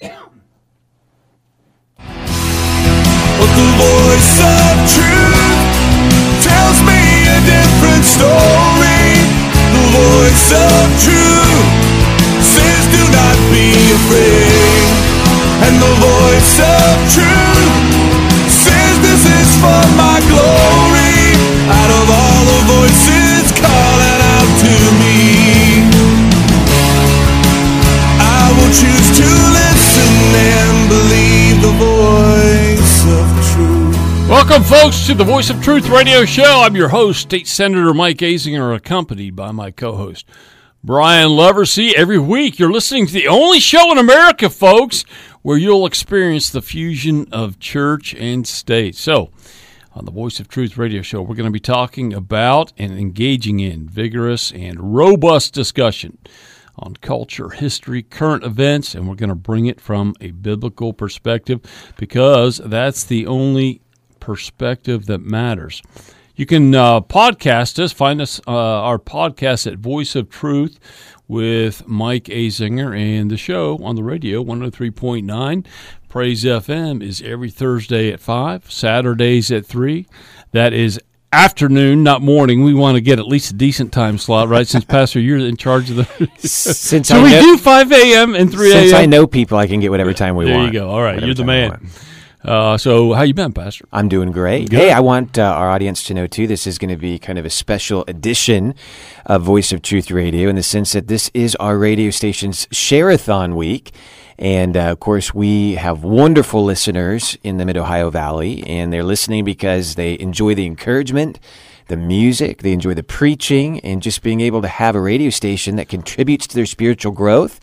But the voice of truth tells me a different story. The voice of truth says, Do not be afraid. And the voice of truth says, This is for my Welcome, folks, to the Voice of Truth radio show. I'm your host, State Senator Mike Azinger, accompanied by my co host, Brian Leversey. Every week, you're listening to the only show in America, folks, where you'll experience the fusion of church and state. So, on the Voice of Truth radio show, we're going to be talking about and engaging in vigorous and robust discussion on culture, history, current events, and we're going to bring it from a biblical perspective because that's the only perspective that matters. You can uh, podcast us, find us uh, our podcast at Voice of Truth with Mike Azinger, and the show on the radio 103.9 Praise FM is every Thursday at 5, Saturdays at 3. That is afternoon, not morning. We want to get at least a decent time slot, right? Since Pastor, you're in charge of the. Since so I we know, do 5 a.m. and 3 a.m. since I know people, I can get whatever time we There want. There you go. All right, you're the man. Uh, so how you been, Pastor? I'm doing great. Good. Hey, I want uh, our audience to know too. This is going to be kind of a special edition of Voice of Truth Radio in the sense that this is our radio station's Share-a-thon week. And uh, of course, we have wonderful listeners in the Mid Ohio Valley, and they're listening because they enjoy the encouragement, the music, they enjoy the preaching, and just being able to have a radio station that contributes to their spiritual growth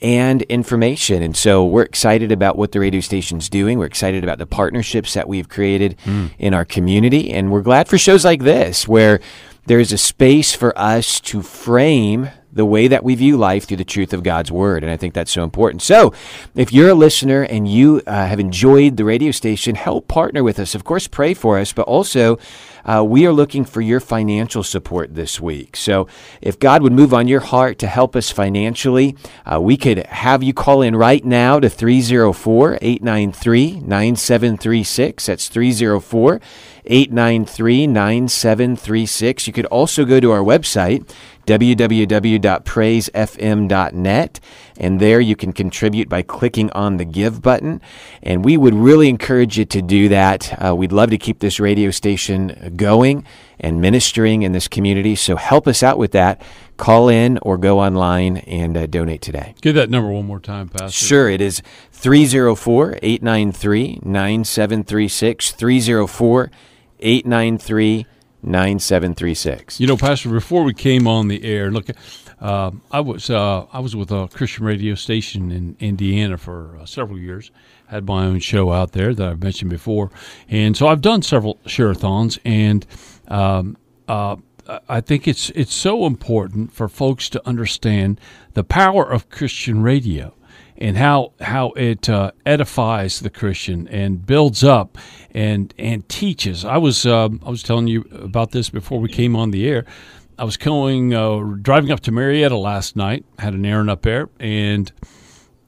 and information. And so we're excited about what the radio station's doing. We're excited about the partnerships that we've created in our community. And we're glad for shows like this where there's a space for us to frame the way that we view life through the truth of God's Word. And I think that's so important. So, if you're a listener and you uh, have enjoyed the radio station, help partner with us. Of course, pray for us, but also uh, we are looking for your financial support this week. So, if God would move on your heart to help us financially, uh, we could have you call in right now to 304 893 9736. That's 304 893 9736. You could also go to our website, www.praisefm.net, and there you can contribute by clicking on the Give button. And we would really encourage you to do that. Uh, we'd love to keep this radio station going and ministering in this community. So help us out with that. Call in or go online and uh, donate today. Give that number one more time, Pastor. Sure, it is 304 893 9736. 304 893 9736. You know, Pastor, before we came on the air, look, uh, I was uh, I was with a Christian radio station in Indiana for uh, several years. Had my own show out there that I've mentioned before, and so I've done several share-a-thons, and um, uh, I think it's it's so important for folks to understand the power of Christian radio and how how it uh, edifies the Christian and builds up and and teaches. I was um, I was telling you about this before we came on the air. I was going uh, driving up to Marietta last night. Had an errand up there, and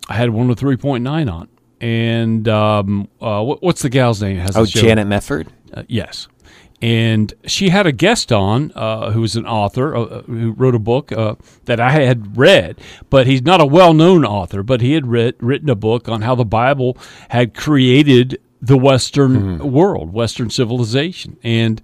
I had one with three point nine on. And um, uh, what, what's the gal's name? Has Oh. Janet Mefford? Uh, yes. And she had a guest on uh, who was an author uh, who wrote a book uh, that I had read, but he's not a well known author, but he had read, written a book on how the Bible had created the Western world, Western civilization. And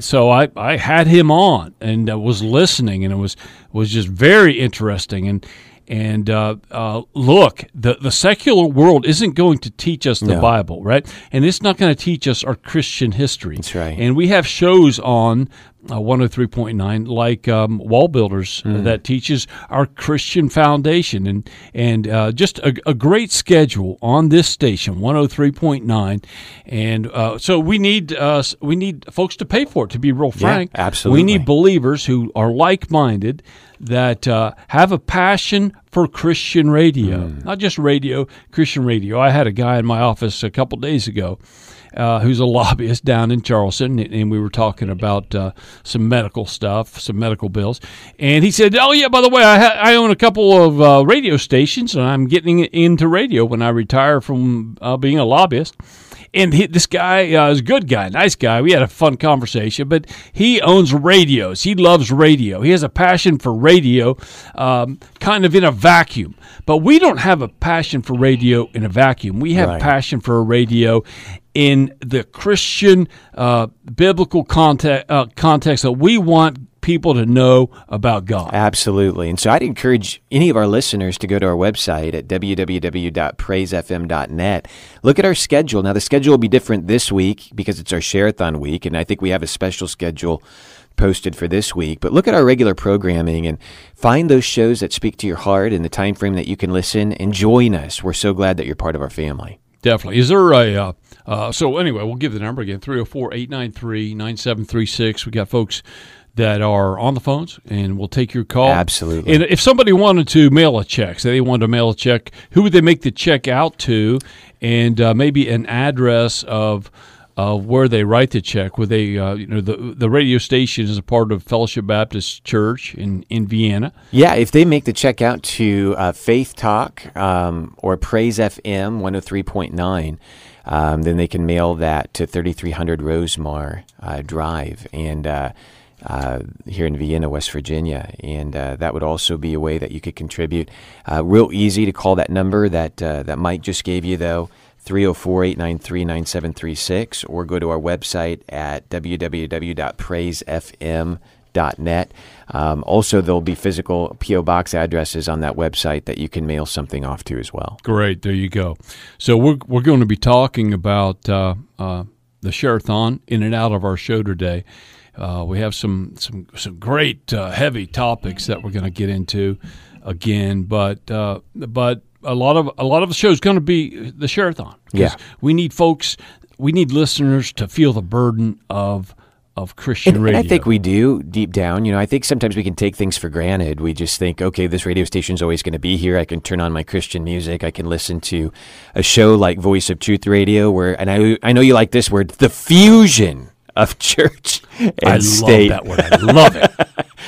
so I, I had him on and uh, was listening, and it was, was just very interesting. And and uh, uh, look, the the secular world isn't going to teach us the No. Bible, right? And it's not going to teach us our Christian history. That's right. And we have shows on uh, 103.9 like um, Wall Builders uh, that teaches our Christian foundation and and uh, just a, a great schedule on this station 103.9 and uh, so we need uh, we need folks to pay for it to be real frank absolutely. we need believers who are like-minded that uh, have a passion for Christian radio, not just radio, Christian radio. I had a guy in my office a couple days ago, uh, who's a lobbyist down in Charleston, and we were talking about uh, some medical stuff, some medical bills. And he said, "Oh yeah, by the way, I, ha- I own a couple of uh, radio stations, and I'm getting into radio when I retire from uh, being a lobbyist." And he, this guy uh, is a good guy, nice guy. We had a fun conversation, but he owns radios. He loves radio. He has a passion for radio, um, kind of in a vacuum. But we don't have a passion for radio in a vacuum. We have Right. passion for a radio in the Christian uh, biblical context, uh, context that we want people to know about God. Absolutely. And so I'd encourage any of our listeners to go to our website at www.praisefm.net. Look at our schedule. Now, the schedule will be different this week because it's our Share-a-thon week, and I think we have a special schedule posted for this week. But look at our regular programming and find those shows that speak to your heart in the time frame that you can listen and join us. We're so glad that you're part of our family. Definitely. Is there a, uh, uh, so anyway, we'll give the number again 304 893 9736. We got folks that are on the phones and we'll take your call. Absolutely. And if somebody wanted to mail a check, say they wanted to mail a check, who would they make the check out to? And uh, maybe an address of. Of where they write the check, would they, uh, you know, the the radio station is a part of Fellowship Baptist Church in in Vienna. Yeah, if they make the check out to uh, Faith Talk um, or Praise FM 103.9, um, then they can mail that to 3300 Rosemar uh, Drive and uh, here in Vienna, West Virginia. And uh, that would also be a way that you could contribute. Uh, real easy to call that number that, uh, that Mike just gave you, though. 304 893 9736, or go to our website at www.praisefm.net. Um, also, there'll be physical P.O. box addresses on that website that you can mail something off to as well. Great, there you go. So we're we're going to be talking about uh, uh, the Share-a-thon in and out of our show today. Uh, we have some some some great uh, heavy topics that we're going to get into again, but uh, but a lot of a lot of the show is going to be the Share-a-thon. 'Cause Yeah. we need folks, we need listeners to feel the burden of of Christian And, radio. and I think we do deep down. You know, I think sometimes we can take things for granted. We just think, okay, this radio station's always going to be here. I can turn on my Christian music. I can listen to a show like Voice of Truth Radio, where, and I, I know you like this word, the fusion of church and I state. love that word. I love it.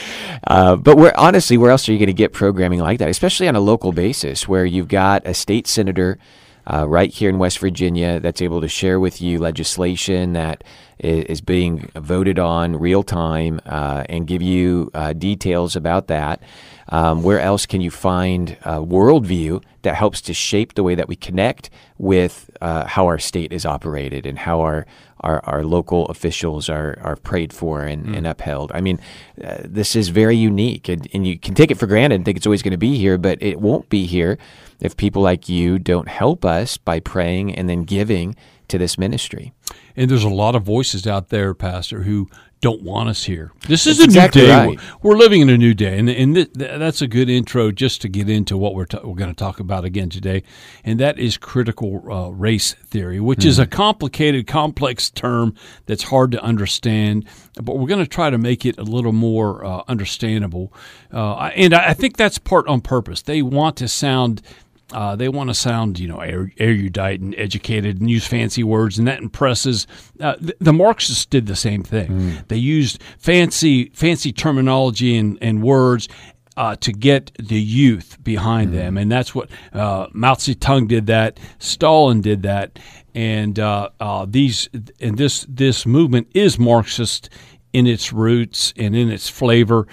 Uh, but where honestly, where else are you going to get programming like that, especially on a local basis, where you've got a state senator uh, right here in West Virginia that's able to share with you legislation that is, is being voted on real time uh, and give you uh, details about that. Um, where else can you find a worldview that helps to shape the way that we connect with uh, how our state is operated and how our our, our local officials are, are prayed for and, and upheld. I mean, uh, this is very unique, and, and you can take it for granted and think it's always going to be here, but it won't be here if people like you don't help us by praying and then giving to this ministry. And there's a lot of voices out there, Pastor, who don't want us here. This is That's a new day. right. We're living in a new day, and and th- th- that's a good intro just to get into what we're ta- we're going to talk about again today, and that is critical uh, race theory, which is a Mm-hmm. complicated, complex term that's hard to understand. But we're going to try to make it a little more uh, understandable, uh, and I I think that's part on purpose. They want to sound uh, they want to sound, you know, er- erudite and educated and use fancy words, and that impresses. Uh, the, the Marxists did the same thing. They used fancy, fancy terminology and, and words uh, to get the youth behind them, and that's what uh, Mao Zedong did. That Stalin did that, and uh, uh, these and this this movement is Marxist in its roots and in its flavor,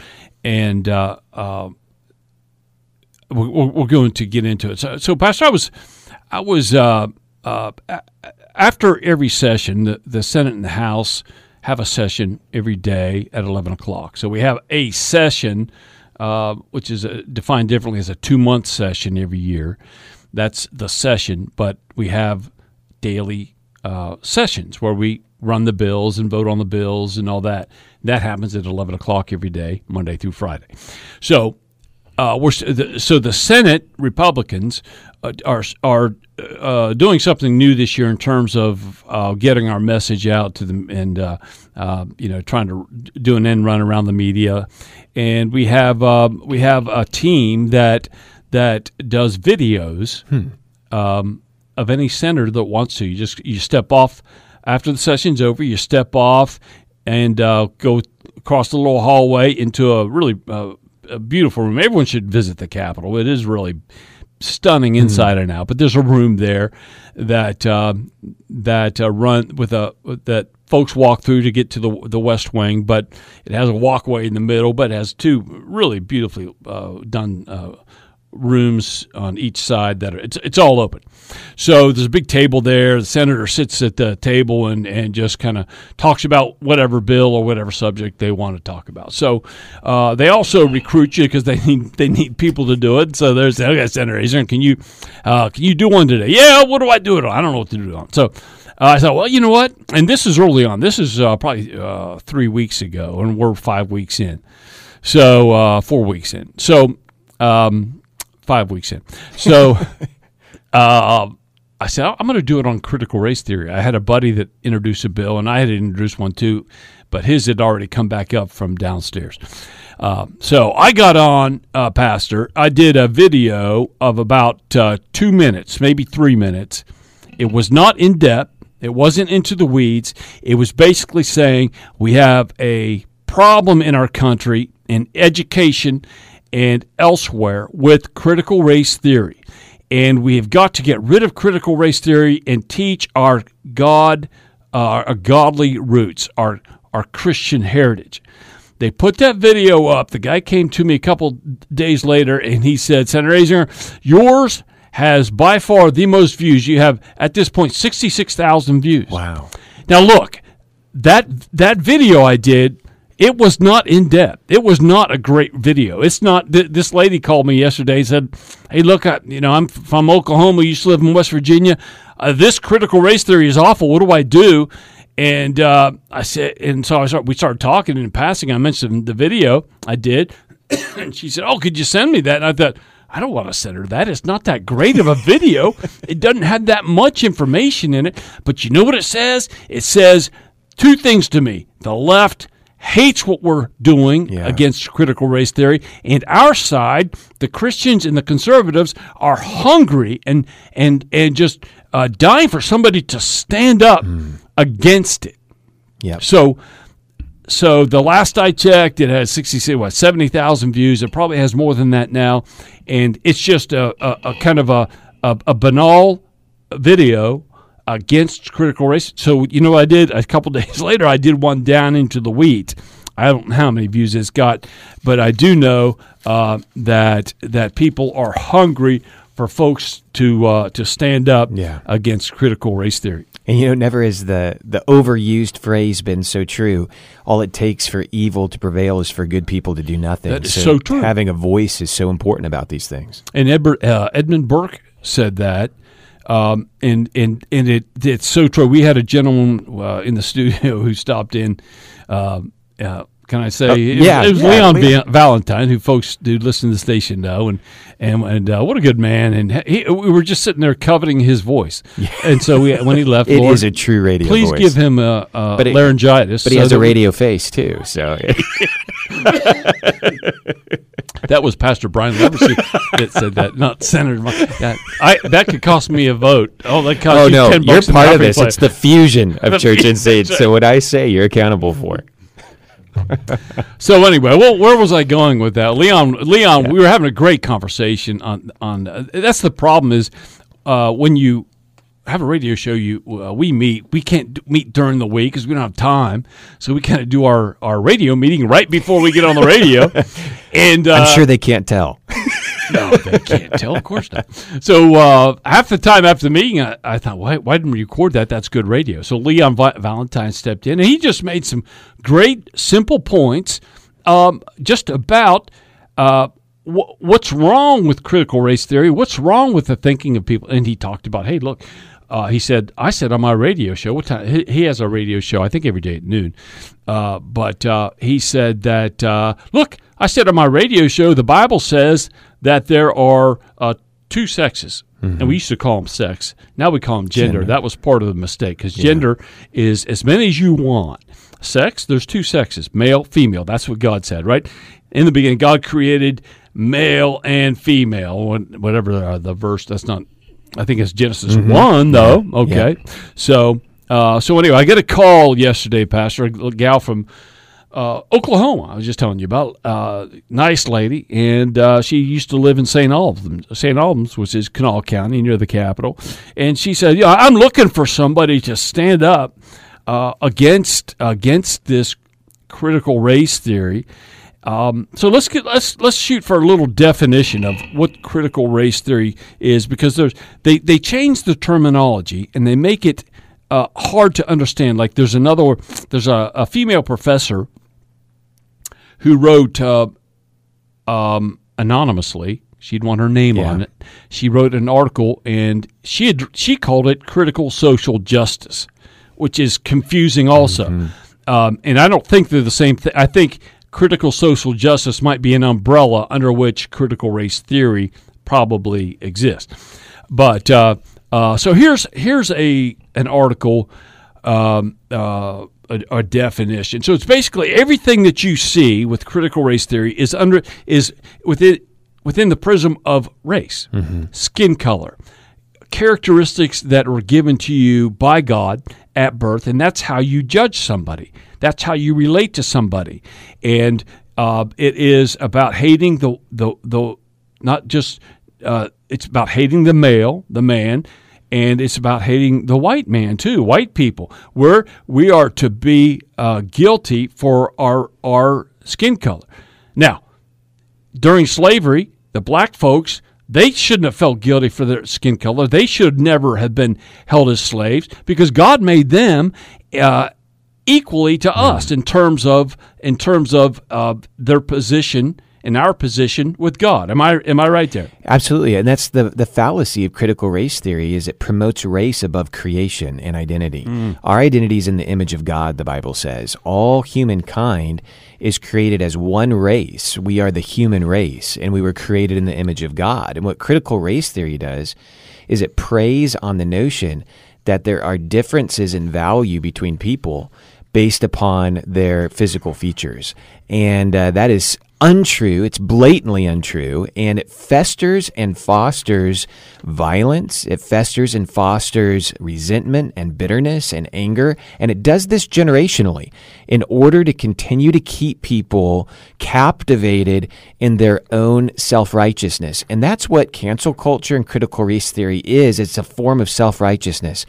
and. We're, we're going to get into it. So, so Pastor, I was, I was uh, uh, after every session, the, the Senate and the House have a session every day at eleven o'clock. So we have a session, uh, which is uh defined differently as a two month session every year. That's the session, but we have daily uh, sessions where we run the bills and vote on the bills and all that. That happens at eleven o'clock every day, Monday through Friday. So uh, we're the, so the Senate Republicans uh, are are uh, doing something new this year in terms of uh, getting our message out to them and uh, uh, you know trying to do an end run around the media, and we have uh, we have a team that that does videos um, of any senator that wants to. You just you step off after the session's over, you step off and uh, go across the little hallway into a really uh, a beautiful room. Everyone should visit the Capitol. It is really stunning inside and out. But there's a room there that uh, that uh, run with a that folks walk through to get to the the West Wing. But it has a walkway in the middle, but it has two really beautifully uh, done uh, rooms on each side that are it's it's all open. So there's a big table there. The senator sits at the table and, and just kind of talks about whatever bill or whatever subject they want to talk about. So uh, they also recruit you because they need they need people to do it. So there's okay, Senator Azinger, can you uh, can you do one today? Yeah, what do I do it on? I don't know what to do on. So. Uh, I thought, well, you know what? And this is early on. This is uh, probably uh, three weeks ago, and we're five weeks in. So, uh, four weeks in. So, um, five weeks in. So, uh, I said, I'm going to do it on critical race theory. I had a buddy that introduced a bill, and I had introduced one too, but his had already come back up from downstairs. Uh, so I got on, uh, Pastor. I did a video of about uh, two minutes, maybe three minutes. It was not in depth, it wasn't into the weeds. It was basically saying we have a problem in our country in education and elsewhere with critical race theory. And we have got to get rid of critical race theory and teach our God, uh, our godly roots, our, our Christian heritage. They put that video up. The guy came to me a couple days later and he said, Senator Azinger, yours has by far the most views. You have, at this point, 66,000 views. Wow. Now, look, that, that video I did it was not in depth. It was not a great video. It's not. Th- this lady called me yesterday. and Said, "Hey, look, I, you know, I'm from Oklahoma. Used to live in West Virginia. Uh, this critical race theory is awful. What do I do?" And uh, I said, and so I start, we started talking. And in passing, I mentioned the video I did, and she said, "Oh, could you send me that?" And I thought. I don't want to send her that. It's not that great of a video. it doesn't have that much information in it. But you know what it says? It says two things to me. The left hates what we're doing Yeah. against critical race theory, and our side, the Christians and the conservatives, are hungry and and and just uh, dying for somebody to stand up against it. Yep. So, so the last I checked, it has sixty what seventy thousand views. It probably has more than that now, and it's just a, a, a kind of a, a a banal video against critical race. So you know what I did a couple days later? I did one down into the wheat. I don't know how many views it's got, but I do know uh, that that people are hungry for folks to uh, to stand up Yeah. against critical race theory. And you know, never has the the overused phrase been so true. All it takes for evil to prevail is for good people to do nothing. That is so true. Having a voice is so important about these things. And Edward, uh, Edmund Burke said that. Um, and and and it it's so true. We had a gentleman uh, in the studio who stopped in. Um, uh, can I say? it, was- yeah, it was yeah, Leon Leon. Va- Valentine, who folks who listen to the station know, and and and uh, what a good man. And he, we were just sitting there coveting his voice. And so we, when he left, It is Lord, a true radio please voice. give him a, a But it- laryngitis. but he so has a we- radio face too. So That was Pastor Brian Leversey that said that, not Senator. That, I, that could cost me a vote. Oh, that cost oh you no, 10 you're part of this. play. It's the fusion of The church and state. So what I say, you're accountable for. So anyway, well, where was I going with that, Leon? Leon, we were having a great conversation on on. Uh, that's the problem is uh, when you have a radio show, you uh, we meet. We can't d- meet during the week because we don't have time. So we kind of do our our radio meeting right before we get on the radio. and uh, I'm sure they can't tell. no, they can't tell. Of course not. So uh, half the time after the meeting, I, I thought, why, why didn't we record that? That's good radio. So Leon Va- Valentine stepped in, and he just made some great, simple points, um, just about uh, wh- what's wrong with critical race theory, what's wrong with the thinking of people. And he talked about, hey, look. Uh, he said, I said on my radio show, what time? He, he has a radio show, I think every day at noon. Uh, but uh, he said that, uh, look, I said on my radio show, the Bible says that there are uh, two sexes. And we used to call them sex. Now we call them gender. That was part of the mistake because gender is as many as you want. Sex, there's two sexes male, female. That's what God said, right? In the beginning, God created male and female. Whatever the verse, that's not, I think it's Genesis 1, though. Okay. So uh, so anyway, I get a call yesterday, Pastor, a gal from uh, Oklahoma. I was just telling you about. Uh, nice lady, and uh, she used to live in St. Albans, St. Albans, which is Kanawha County near the capital. And she said, "Yeah, I'm looking for somebody to stand up uh, against against this critical race theory." Um, so let's get let's let's shoot for a little definition of what critical race theory is because there's they they change the terminology and they make it uh, hard to understand. Like there's another there's a, a female professor who wrote uh, um, anonymously. She'd want her name Yeah. on it. She wrote an article and she had, she called it critical social justice, which is confusing also. Um, and I don't think they're the same thing. I think critical social justice might be an umbrella under which critical race theory probably exists. But uh, uh, so here's here's a an article, um, uh, a, a definition. So it's basically everything that you see with critical race theory is under is within within the prism of race, skin color, characteristics that were given to you by God at birth, and that's how you judge somebody. That's how you relate to somebody, and uh, it is about hating the the the not just uh, it's about hating the male, the man, and it's about hating the white man too, white people. Where we are to be uh, guilty for our our skin color. Now, during slavery, the black folks they shouldn't have felt guilty for their skin color. They should never have been held as slaves because God made them uh, equally to us in terms of in terms of uh, their position and our position with God. Am I am I right there? Absolutely, and that's the the fallacy of critical race theory is it promotes race above creation and identity. Our identity is in the image of God, the Bible says. All humankind is created as one race. We are the human race, and we were created in the image of God. And what critical race theory does is it preys on the notion that there are differences in value between people based upon their physical features. And uh, that is untrue. It's blatantly untrue. And it festers and fosters violence. It festers and fosters resentment and bitterness and anger. And it does this generationally in order to continue to keep people captivated in their own self righteousness. And that's what cancel culture and critical race theory is it's a form of self righteousness.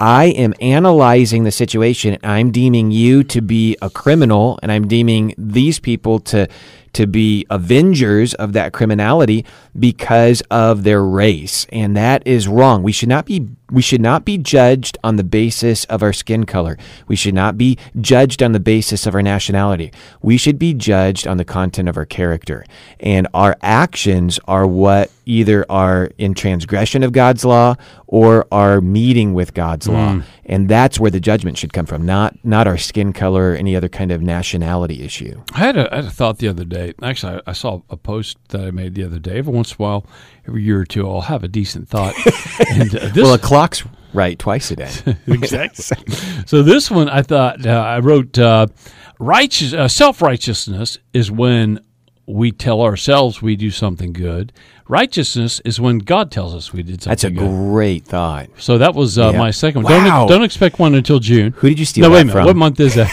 I am analyzing the situation. I'm deeming you to be a criminal, and I'm deeming these people to to be avengers of that criminality because of their race, and that is wrong. We should not be we should not be judged on the basis of our skin color. We should not be judged on the basis of our nationality. We should be judged on the content of our character, and our actions are what either are in transgression of God's law or are meeting with God's law. Hmm. And that's where the judgment should come from, not not our skin color or any other kind of nationality issue. I had a, I had a thought the other day. Actually, I, I saw a post that I made the other day. Every once in a while, every year or two, I'll have a decent thought. and uh, this, well, a clock's right twice a day. exactly. so this one, I thought uh, I wrote uh, righteous uh, self righteousness is when we tell ourselves we do something good. Righteousness is when God tells us we did something That's a good. great thought. so that was uh, Yeah. my second one. Wow. Don't, don't expect one until June. Who did you steal no, wait a that minute. from? What month is that?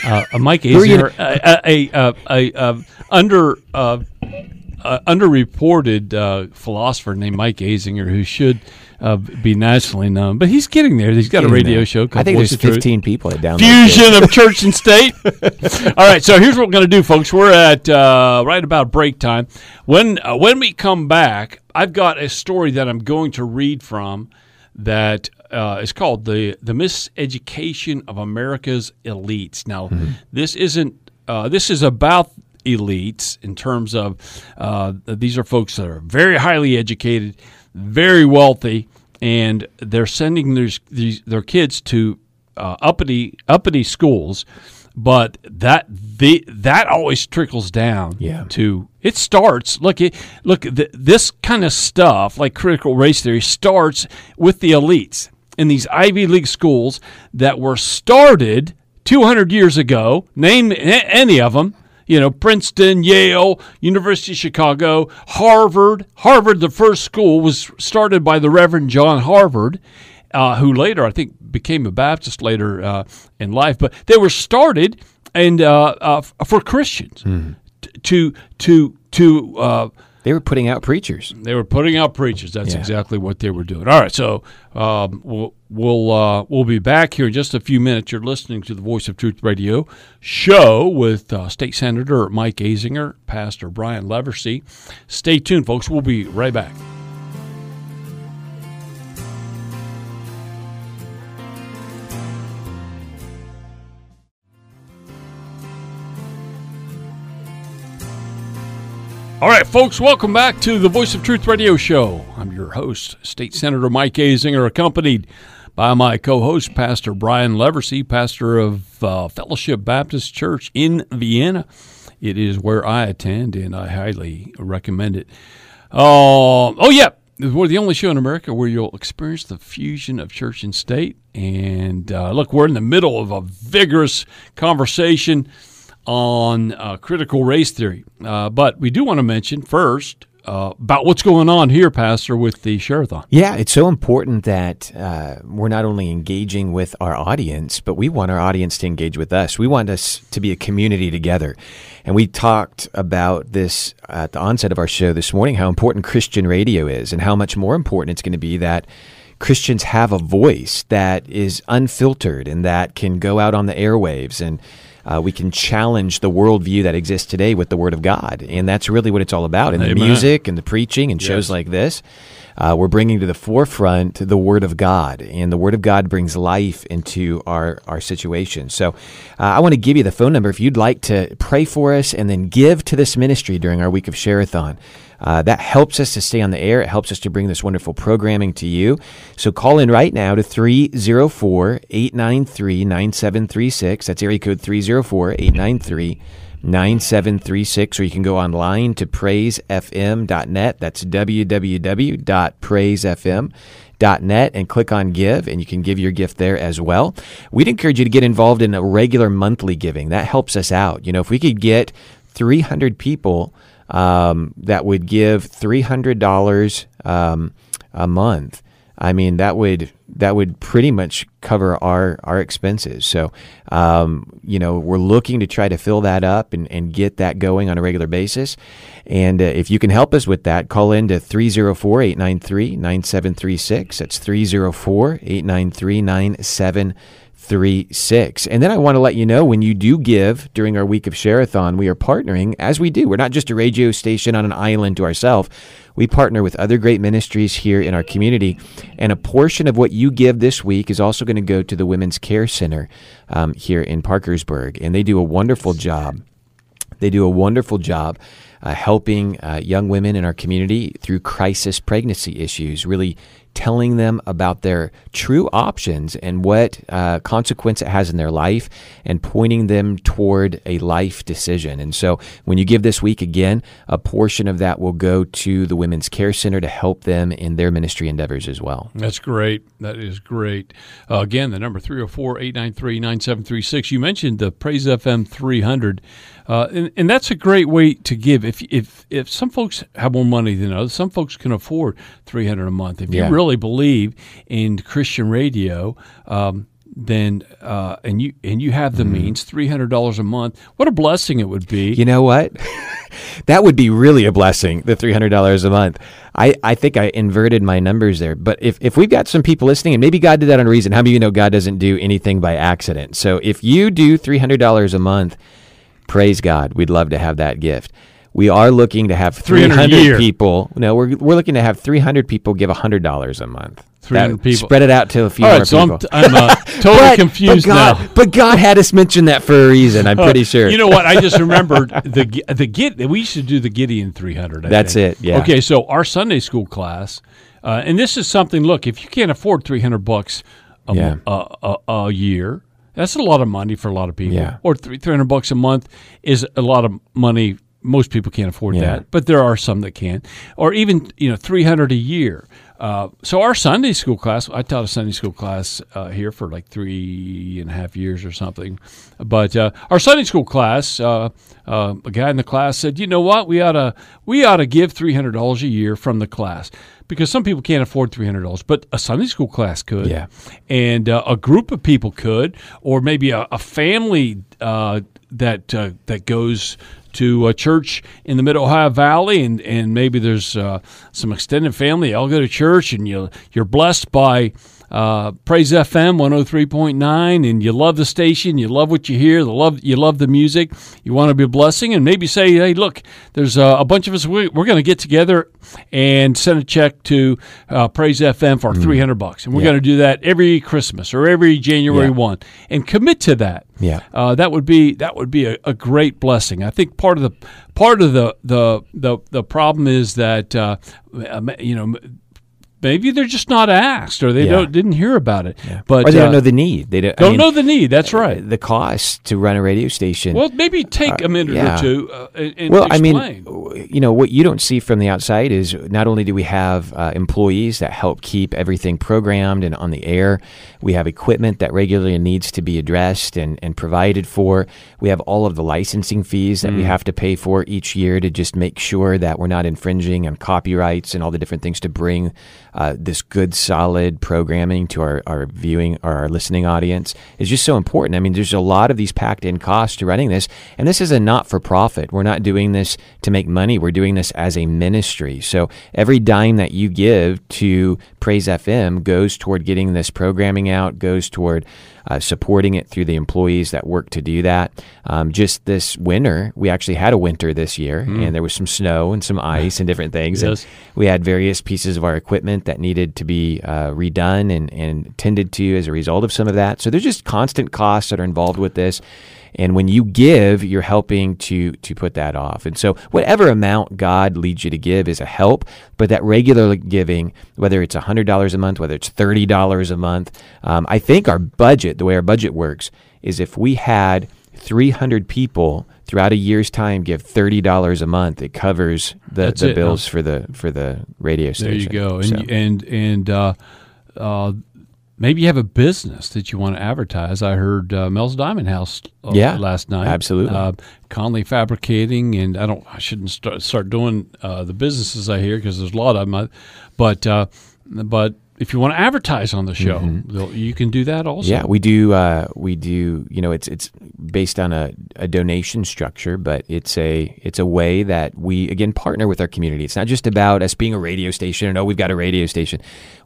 uh, uh, Mike are you a, a, a, a, a under uh, uh, underreported uh, philosopher named Mike Azinger, who should uh, be nationally known, but he's getting there. He's got a radio there. show. I think Voice there's of Truth. 15 people that download Fusion of church and state. All right, so here's what we're going to do, folks. We're at uh, right about break time. When uh, when we come back, I've got a story that I'm going to read from that uh, is called the the Miseducation of America's Elites. Now, this isn't uh, this is about elites in terms of uh, these are folks that are very highly educated, very wealthy, and they're sending their their kids to uh, uppity uppity schools, but that the that always trickles down Yeah. to it starts look it look th- this kind of stuff like critical race theory starts with the elites in these Ivy League schools that were started 200 years ago name any of them you know Princeton Yale University of Chicago Harvard. Harvard the first school was started by the Reverend John Harvard uh, who later I think became a Baptist later uh, in life, but they were started and uh, uh, for Christians. T- to to to. They were putting out preachers. they were putting out preachers. That's Yeah. exactly what they were doing. All right, so um, we'll we'll uh, we'll be back here in just a few minutes. You're listening to the Voice of Truth Radio show with uh, State Senator Mike Azinger, Pastor Brian Leversey. Stay tuned, folks. We'll be right back. All right, folks, welcome back to the Voice of Truth Radio Show. I'm your host, State Senator Mike Azinger, accompanied by my co host, Pastor Brian Leversey, pastor of uh, Fellowship Baptist Church in Vienna. It is where I attend, and I highly recommend it. Uh, oh, yeah. We're the only show in America where you'll experience the fusion of church and state. And uh, look, we're in the middle of a vigorous conversation on uh, critical race theory. Uh, but we do want to mention first uh, about what's going on here, Pastor, with the Share-a-thon. Yeah, it's so important that uh, we're not only engaging with our audience, but we want our audience to engage with us. We want us to be a community together. And we talked about this at the onset of our show this morning how important Christian radio is and how much more important it's going to be that Christians have a voice that is unfiltered and that can go out on the airwaves and uh, we can challenge the worldview that exists today with the Word of God. And that's really what it's all about in the music and the preaching and shows like this. Uh, we're bringing to the forefront the Word of God, and the Word of God brings life into our, our situation. So, uh, I want to give you the phone number if you'd like to pray for us and then give to this ministry during our week of Share-a-thon. Uh, that helps us to stay on the air. It helps us to bring this wonderful programming to you. So call in right now to 304 893 9736. That's area code 304 893 9736. Or you can go online to praisefm.net. That's www.praisefm.net and click on give, and you can give your gift there as well. We'd encourage you to get involved in a regular monthly giving. That helps us out. You know, if we could get 300 people um, that would give $300 um, a month. I mean, that would that would pretty much cover our our expenses. So, um, you know, we're looking to try to fill that up and, and get that going on a regular basis. And uh, if you can help us with that, call in to 304 893 9736. That's 304 893 9736. And then I want to let you know when you do give during our week of Share-a-thon, we are partnering, as we do. We're not just a radio station on an island to ourselves. We partner with other great ministries here in our community, and a portion of what you give this week is also going to go to the Women's Care Center um, here in Parkersburg, and they do a wonderful job. They do a wonderful job uh, helping uh, young women in our community through crisis pregnancy issues, really telling them about their true options and what uh, consequence it has in their life and pointing them toward a life decision. And so when you give this week, again, a portion of that will go to the Women's Care Center to help them in their ministry endeavors as well. That's great. That is great. Uh, again, the number 304 893 9736. You mentioned the Praise FM 300. Uh, and, and that's a great way to give. If if if some folks have more money than others, some folks can afford three hundred a month. If Yeah. you really believe in Christian radio, um, then uh, and you and you have the means, three hundred dollars a month. What a blessing it would be. You know what? that would be really a blessing, the $300 a month. I, I think I inverted my numbers there. But if, if we've got some people listening, and maybe God did that on a reason, how many of you know God doesn't do anything by accident? So if you do $300 a month, praise God. We'd love to have that gift. We are looking to have 300 300 people. No, we're, we're looking to have 300 people give $100 a month. 300 That- people. Spread it out to a few All more right, so I'm, people. I'm uh, totally But- confused but God, now. But God had us mention that for a reason. I'm pretty sure. You know what? I just remembered the the. We used to do the Gideon 300. I That's think. it, yeah. Okay, so our Sunday school class, uh, and this is something. Look, if you can't afford 300 bucks a, Yeah. a, a, a year, that's a lot of money for a lot of people. Yeah. Or three 300 bucks a month is a lot of money most people can't afford Yeah. that, but there are some that can, or even you know three hundred a year. Uh, so our Sunday school class, I taught a Sunday school class uh, here for like three and a half years or something. But uh, our Sunday school class, uh, uh, a guy in the class said, "You know what? We ought to we ought to give three hundred dollars a year from the class." Because some people can't afford three hundred dollars, but a Sunday school class could, Yeah. and uh, a group of people could, or maybe a, a family uh, that uh, that goes to a church in the Mid Ohio Valley, and, and maybe there's uh, some extended family. I'll go to church, and you you're blessed by. Uh, Praise FM 103.9, and you love the station, you love what you hear, the love you love the music, you want to be a blessing, and maybe say, hey, look, there's uh, a bunch of us, we, we're going to get together and send a check to uh, Praise FM for 300 bucks, and we're Mm. Yeah. going to do that every Christmas or every January Yeah. one, and commit to that. Yeah. Uh, that would be that would be a, a great blessing. I think part of the part of the the the, the problem is that uh, you know maybe they're just not asked or they Yeah. don't didn't hear about it. But or they uh, don't know the need. They don't, I don't mean, know the need. That's right. The cost to run a radio station. Well, maybe take a minute yeah. or two uh, and, well, I mean, you know, what you don't see from the outside is not only do we have uh, employees that help keep everything programmed and on the air, we have equipment that regularly needs to be addressed and, and provided for. We have all of the licensing fees that we have to pay for each year to just make sure that we're not infringing on copyrights and all the different things to bring uh, this good, solid programming to our, our viewing or our listening audience is just so important. I mean, there's a lot of these packed in costs to running this, and this is a not for profit. We're not doing this to make money. We're doing this as a ministry. So every dime that you give to Praise FM goes toward getting this programming out, goes toward uh, supporting it through the employees that work to do that. Um, just this winter, we actually had a winter this year, and there was some snow and some ice and different things. and we had various pieces of our equipment that needed to be uh, redone and, and tended to as a result of some of that. So there's just constant costs that are involved with this. And when you give, you're helping to to put that off. And so whatever amount God leads you to give is a help, but that regular giving, whether it's $100 a month, whether it's $30 a month, um, I think our budget, the way our budget works, is if we had 300 people throughout a year's time give $30 a month, it covers the, That's the it, bills for the for the radio station there you go. And and and uh, uh, maybe you have a business that you want to advertise. I heard uh, Mel's Diamond House uh, Yeah, last night. absolutely. Uh, Conley Fabricating, and I don't. I shouldn't start start doing uh, the businesses I hear because there's a lot of them. I- But uh, but if you want to advertise on the show, they'll- you can do that also. Mm-hmm. Yeah, we do. Uh, we do. You know, it's it's based on a, a donation structure, but it's a it's a way that we again partner with our community. It's not just about us being a radio station and oh, we've got a radio station.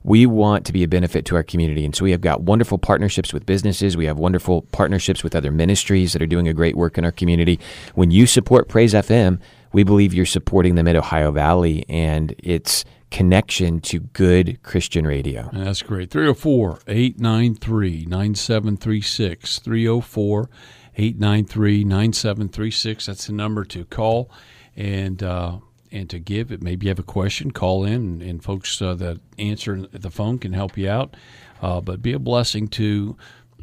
We want to be a benefit to our community, and so we have got wonderful partnerships with businesses. We have wonderful partnerships with other ministries that are doing a great work in our community. When you support Praise FM, we believe you're supporting the Mid Ohio Valley and its connection to good Christian radio. That's great. 304 893 9736. 304 893 9736. That's the number to call and uh, and to give. It maybe you have a question, call in, and, folks uh, that answer the phone can help you out. Uh, but be a blessing to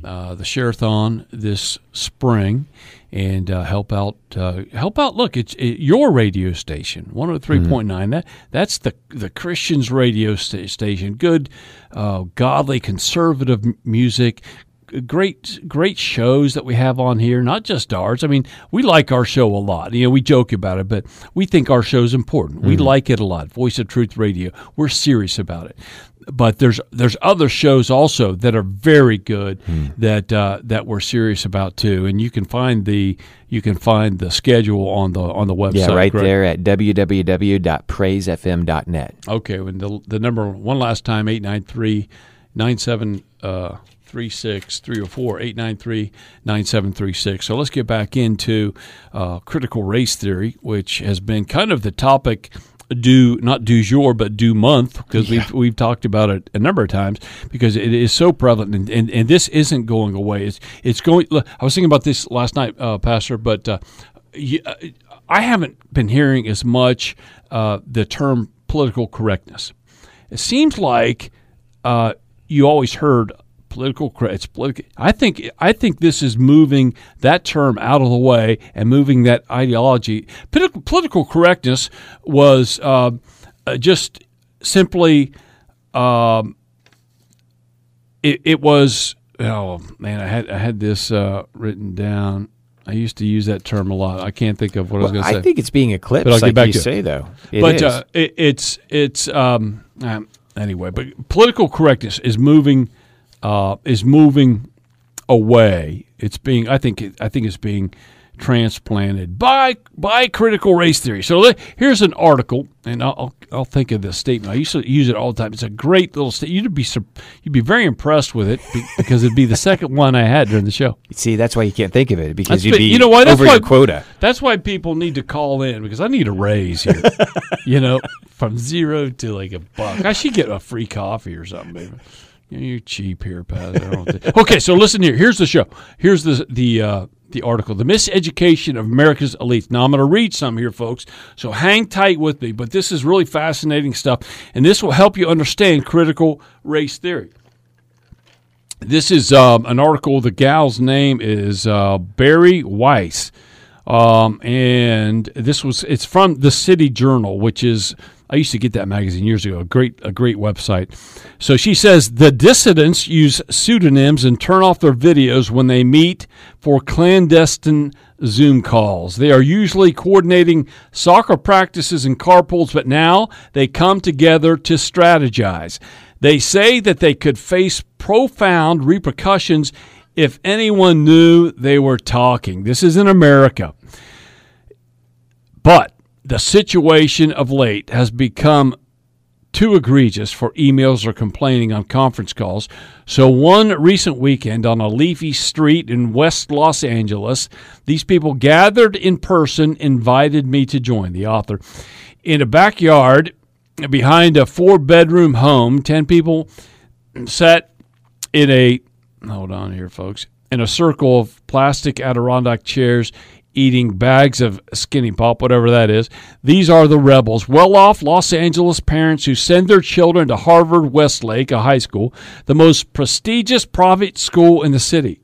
uh, the Share-a-thon this spring and uh, help out. Uh, help out. Look, it's it, your radio station, one hundred three point nine. That that's the the Christians radio sta- station. Good, uh, godly, conservative m- music. Great, great shows that we have on here. Not just ours. I mean, we like our show a lot. You know, we joke about it, but we think our show is important. We like it a lot. Voice of Truth Radio. We're serious about it but there's there's other shows also that are very good that uh, that we're serious about too, and you can find the you can find the schedule on the on the website. Yeah, right there at www.praisefm.net. Okay, and the the number one last time 893 9736 304 893 9736. So let's get back into uh, critical race theory, which has been kind of the topic do not du jour but du month because we've we've talked about it a number of times because it is so prevalent and, and, and this isn't going away. It's it's going. look, I was thinking about this last night, uh, Pastor, but uh, uh, I haven't been hearing as much uh, the term political correctness. It seems like uh, you always heard political. It's political. I think I think this is moving that term out of the way and moving that ideology. Political, political correctness was uh, uh, just simply. Um, it, it was oh man, I had I had this uh, written down. I used to use that term a lot. I can't think of what I was going to say. I think it's being eclipsed, But I'll get like back you to it. say, though. It but uh, it, it's it's um, um, anyway. But political correctness is moving uh, is moving away. It's being I think I think it's being transplanted by by critical race theory. So le- here's an article, and I'll I'll- I'll think of this statement. I used to use it all the time. It's a great little statement. You'd be you'd be very impressed with it because it'd be the second one I had during the show. See, that's why you can't think of it because That's you'd been- be you know why? That's over why- your quota. That's why people need to call in because I need a raise here. you know, from zero to like a buck. I should get a free coffee or something, baby. You're cheap here, Pat. Okay, so listen here. Here's the show. Here's the the uh, the article, "The Miseducation of America's Elites." Now I'm going to read some here, folks. So hang tight with me. But this is really fascinating stuff, and this will help you understand critical race theory. This is um, an article. The gal's name is uh, Bari Weiss, um, and this was it's from the City Journal, which is I used to get that magazine years ago. A great a great website. So she says the dissidents use pseudonyms and turn off their videos when they meet for clandestine Zoom calls. They are usually coordinating soccer practices and carpools, but now they come together to strategize. They say that they could face profound repercussions if anyone knew they were talking. This is in America. But the situation of late has become too egregious for emails or complaining on conference calls. So, one recent weekend on a leafy street in West Los Angeles, these people gathered in person, invited me to join, the author. In a backyard behind a four bedroom home, 10 people sat in a, hold on here, folks, in a circle of plastic Adirondack chairs eating bags of skinny pop, whatever that is. These are the rebels, well off Los Angeles parents who send their children to Harvard Westlake, a high school, the most prestigious private school in the city.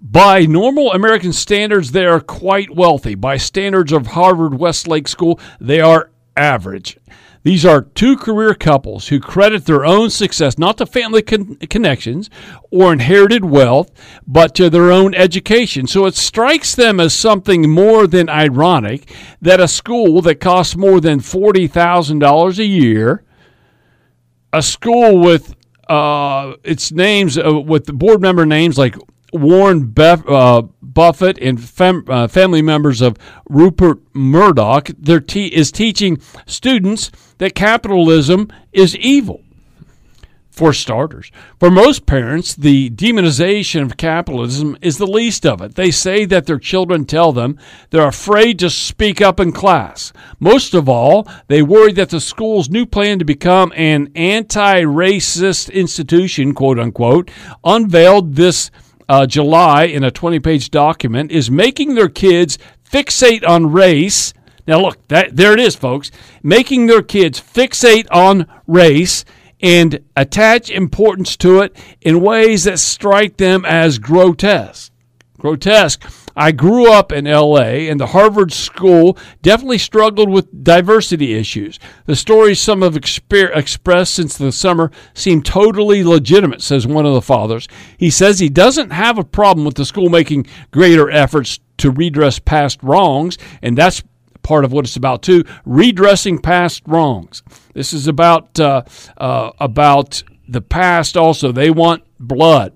By normal American standards, they are quite wealthy. By standards of Harvard Westlake School, they are average. These are two career couples who credit their own success not to family con- connections or inherited wealth, but to their own education. So it strikes them as something more than ironic that a school that costs more than $40,000 a year a school with uh, its names uh, with board member names like Warren Beff, uh, Buffett and uh, family members of Rupert Murdoch. Their te- is teaching students that capitalism is evil. For starters, for most parents, the demonization of capitalism is the least of it. They say that their children tell them they're afraid to speak up in class. Most of all, they worry that the school's new plan to become an anti racist institution, quote unquote, unveiled this uh, July in a 20 page document, is making their kids fixate on race. Now, look, that, there it is, folks. Making their kids fixate on race and attach importance to it in ways that strike them as grotesque. Grotesque. I grew up in LA, and the Harvard School definitely struggled with diversity issues. The stories some have exper- expressed since the summer seem totally legitimate, says one of the fathers. He says he doesn't have a problem with the school making greater efforts to redress past wrongs, and that's part of what it's about too redressing past wrongs this is about uh, uh, about the past also they want blood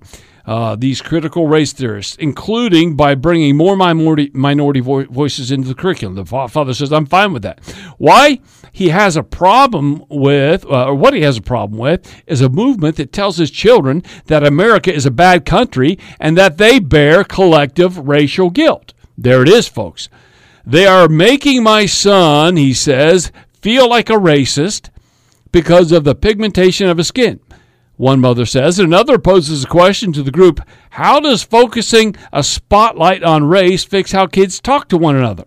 uh, these critical race theorists, including by bringing more minority minority vo- voices into the curriculum. The father says, "I'm fine with that." Why he has a problem with, uh, or what he has a problem with, is a movement that tells his children that America is a bad country and that they bear collective racial guilt. There it is, folks. They are making my son, he says, feel like a racist because of the pigmentation of his skin. One mother says. Another poses a question to the group How does focusing a spotlight on race fix how kids talk to one another?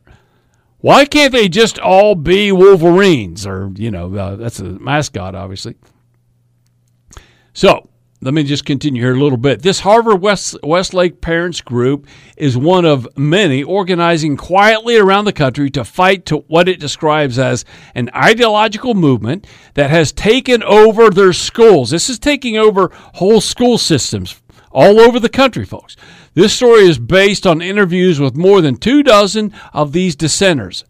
Why can't they just all be Wolverines? Or, you know, uh, that's a mascot, obviously. So, let me just continue here a little bit. This Harvard West, Westlake Parents Group is one of many organizing quietly around the country to fight to what it describes as an ideological movement that has taken over their schools. This is taking over whole school systems all over the country, folks. This story is based on interviews with more than two dozen of these dissenters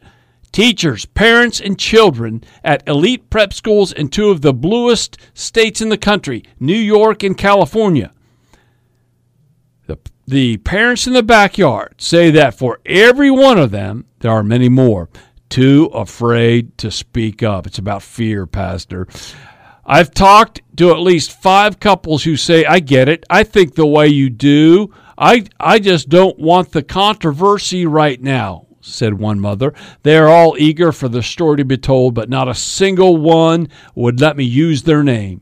teachers, parents, and children at elite prep schools in two of the bluest states in the country, New York and California. The, the parents in the backyard say that for every one of them, there are many more too afraid to speak up. It's about fear, Pastor. I've talked to at least five couples who say, I get it. I think the way you do. I, I just don't want the controversy right now said one mother. They are all eager for the story to be told, but not a single one would let me use their name.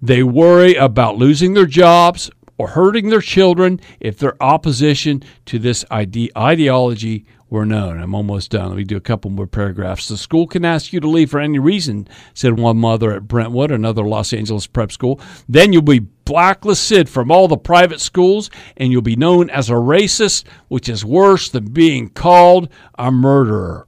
They worry about losing their jobs or hurting their children if their opposition to this ide- ideology were known. I'm almost done. Let me do a couple more paragraphs. The school can ask you to leave for any reason, said one mother at Brentwood, another Los Angeles prep school. Then you'll be blacklisted from all the private schools and you'll be known as a racist, which is worse than being called a murderer.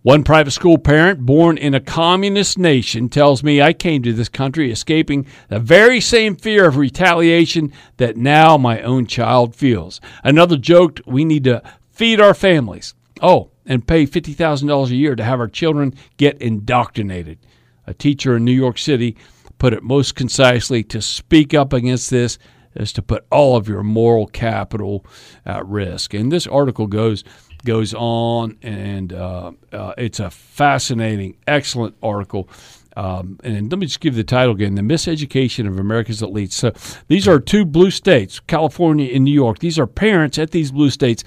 One private school parent born in a communist nation tells me I came to this country escaping the very same fear of retaliation that now my own child feels. Another joked we need to feed our families. Oh, and pay $50,000 a year to have our children get indoctrinated. A teacher in New York City put it most concisely to speak up against this is to put all of your moral capital at risk. And this article goes goes on, and uh, uh, it's a fascinating, excellent article. Um, and let me just give the title again: "The Miseducation of America's Elites." So these are two blue states, California and New York. These are parents at these blue states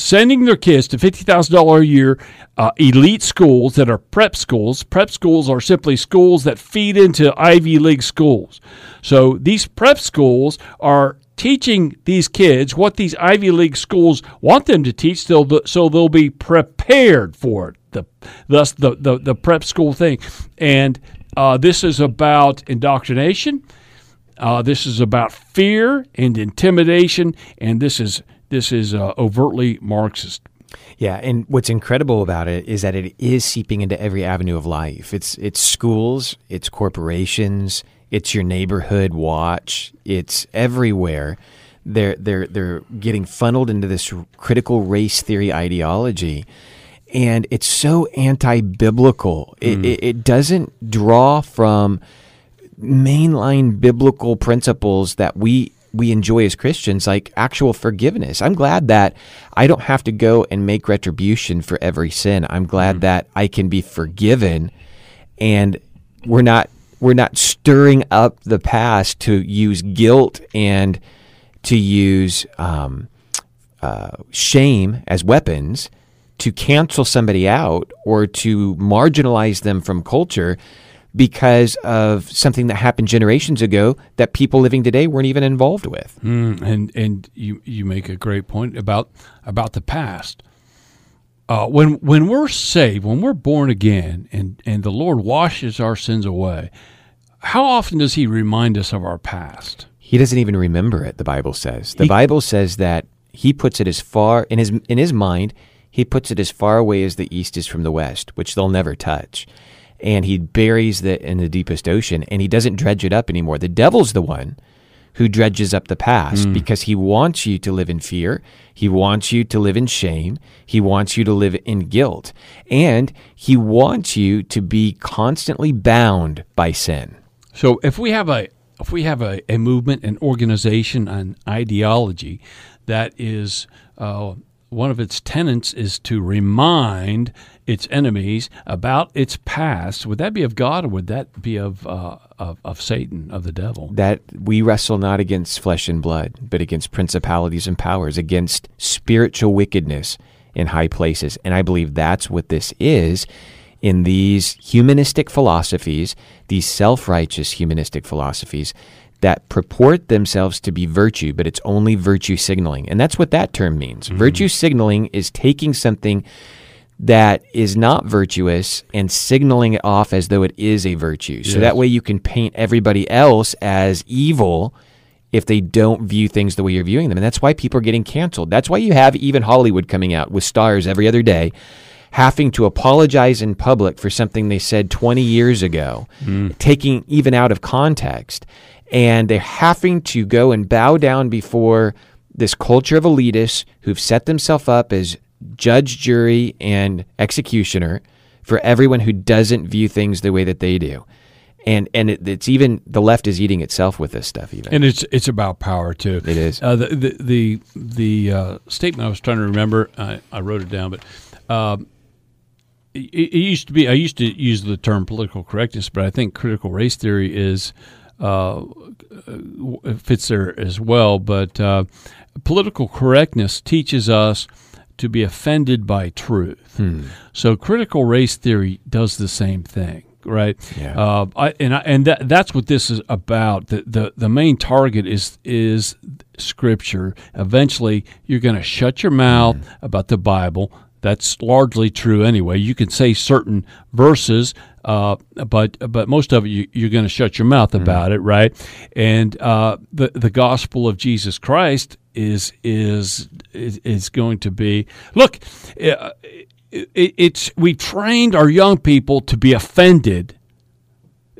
sending their kids to $50,000 a year uh, elite schools that are prep schools. Prep schools are simply schools that feed into Ivy League schools. So these prep schools are teaching these kids what these Ivy League schools want them to teach so they'll be prepared for it. The, thus, the, the, the prep school thing. And uh, this is about indoctrination. Uh, this is about fear and intimidation, and this is this is uh, overtly Marxist. Yeah, and what's incredible about it is that it is seeping into every avenue of life. It's it's schools, it's corporations, it's your neighborhood watch, it's everywhere. They're they're they're getting funneled into this critical race theory ideology, and it's so anti-biblical. Mm. It, it, it doesn't draw from mainline biblical principles that we we enjoy as Christians, like actual forgiveness. I'm glad that I don't have to go and make retribution for every sin. I'm glad mm-hmm. that I can be forgiven and we're not we're not stirring up the past to use guilt and to use um, uh, shame as weapons to cancel somebody out or to marginalize them from culture because of something that happened generations ago that people living today weren't even involved with. Mm, and and you you make a great point about about the past. Uh, when when we're saved, when we're born again, and and the Lord washes our sins away, how often does He remind us of our past? He doesn't even remember it. The Bible says. The he, Bible says that He puts it as far in his in His mind. He puts it as far away as the east is from the west, which they'll never touch and he buries it in the deepest ocean and he doesn't dredge it up anymore. The devil's the one who dredges up the past mm. because he wants you to live in fear. He wants you to live in shame. He wants you to live in guilt. And he wants you to be constantly bound by sin. So if we have a if we have a, a movement, an organization, an ideology that is uh, one of its tenets is to remind its enemies about its past. Would that be of God or would that be of, uh, of, of Satan, of the devil? That we wrestle not against flesh and blood, but against principalities and powers, against spiritual wickedness in high places. And I believe that's what this is in these humanistic philosophies, these self righteous humanistic philosophies that purport themselves to be virtue, but it's only virtue signaling. And that's what that term means. Mm. Virtue signaling is taking something that is not virtuous and signaling it off as though it is a virtue. So Yes. that way you can paint everybody else as evil if they don't view things the way you're viewing them. And that's why people are getting canceled. That's why you have even Hollywood coming out with stars every other day having to apologize in public for something they said 20 years ago, taking even out of context. And they're having to go and bow down before this culture of elitists who've set themselves up as judge, jury, and executioner for everyone who doesn't view things the way that they do. And and it, it's even the left is eating itself with this stuff. Even and it's it's about power too. It is. Uh, the the the, the uh, statement I was trying to remember. I, I wrote it down, but um, it, it used to be. I used to use the term political correctness, but I think critical race theory is uh, fits there as well. But uh, political correctness teaches us to be offended by truth. So critical race theory does the same thing. Right, Yeah. uh, I, and I, and that, that's what this is about. The, the the main target is is Scripture. Eventually, you're going to shut your mouth about the Bible. That's largely true anyway. You can say certain verses, uh, but but most of it you, you're going to shut your mouth about it, right? And uh, the the gospel of Jesus Christ is is is, is going to be look. Uh, it, it's we trained our young people to be offended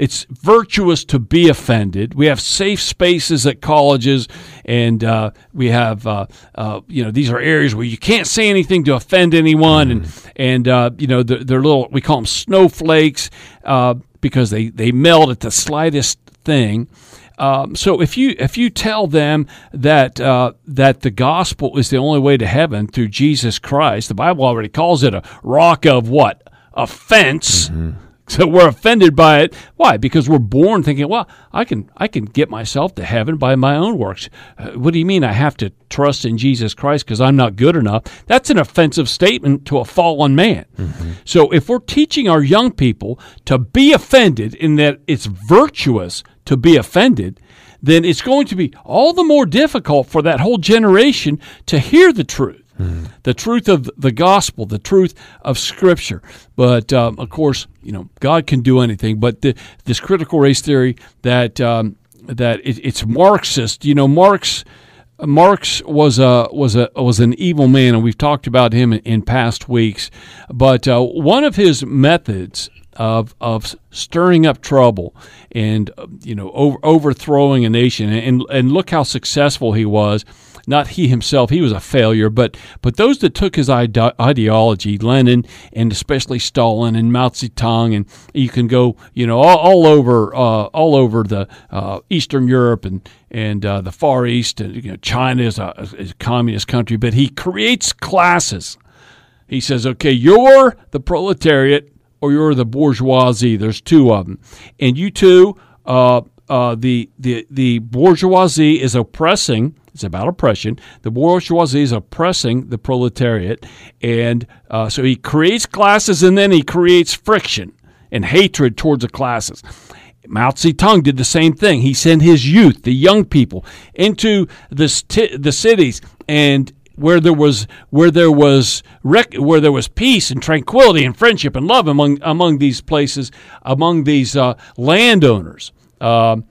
it's virtuous to be offended. We have safe spaces at colleges, and uh, we have uh, uh, you know these are areas where you can't say anything to offend anyone, and and uh, you know they're, they're little we call them snowflakes uh, because they they melt at the slightest thing. Um, so if you if you tell them that uh, that the gospel is the only way to heaven through Jesus Christ, the Bible already calls it a rock of what offense. So we're offended by it. Why? Because we're born thinking, well, I can I can get myself to heaven by my own works. Uh, what do you mean I have to trust in Jesus Christ because I'm not good enough? That's an offensive statement to a fallen man. So if we're teaching our young people to be offended in that it's virtuous to be offended, then it's going to be all the more difficult for that whole generation to hear the truth the truth of the gospel, the truth of Scripture. But um, of course, you know, God can do anything. But the, this critical race theory that um, that it, it's Marxist. You know, Marx. Marx was a was a was an evil man, and we've talked about him in, in past weeks. But uh, one of his methods of of stirring up trouble and uh, you know over, overthrowing a nation, and and look how successful he was. Not he himself he was a failure but but those that took his ide- ideology lenin and especially stalin and mao zedong and you can go you know all, all over uh, all over the uh, eastern europe and and uh, the far east and you know china is a, is a communist country but he creates classes. He says okay you're the proletariat or you're the bourgeoisie there's two of them and you two uh, uh, the, the the bourgeoisie is oppressing. It's about oppression. The bourgeoisie is oppressing the proletariat, and uh, so he creates classes, and then he creates friction and hatred towards the classes. Mao Zedong did the same thing. He sent his youth, the young people, into the st- the cities and where there was where there was rec- where there was peace and tranquility and friendship and love among among these places among these uh, landowners um,